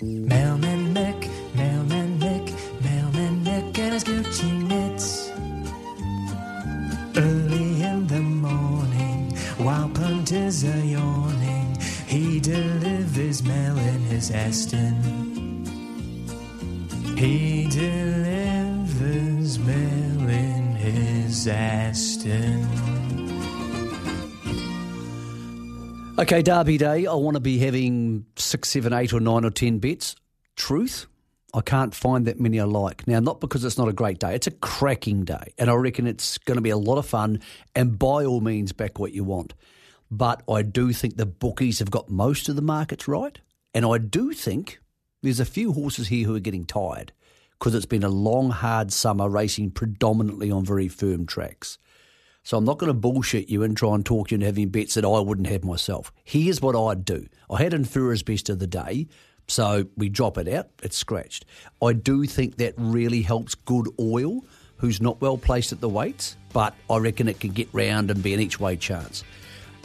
Mailman Mick, Mailman Mick, Mailman Mick and his Gucci mitts. Early in the morning, while punters are yawning, he delivers mail in his Aston. He delivers mail in his Aston. Okay, Derby Day. I want to be having six, seven, eight, or nine, or ten bets. Truth, I can't find that many I like. Now, not because it's not a great day, it's a cracking day. And I reckon it's going to be a lot of fun. And by all means, back what you want. But I do think the bookies have got most of the markets right. And I do think there's a few horses here who are getting tired because it's been a long, hard summer racing predominantly on very firm tracks. So I'm not going to bullshit you and try and talk you into having bets that I wouldn't have myself. Here's what I'd do. I had Infura's best of the day, so we drop it out. It's scratched. I do think that really helps good oil, who's not well placed at the weights, but I reckon it can get round and be an each way chance.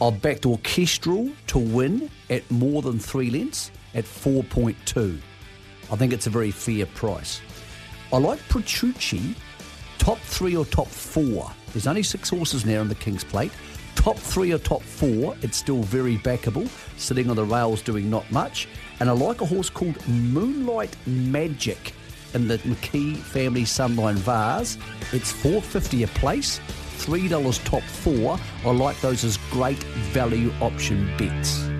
I've backed Orchestral to win at more than three lengths at 4.2. I think it's a very fair price. I like Petrucci, top three or top four. There's only six horses now on the King's Plate. Top three or top four, it's still very backable, sitting on the rails doing not much. And I like a horse called Moonlight Magic in the McKee Family Sunline Vase. It's 450 a place, $3 top four. I like those as great value option bets.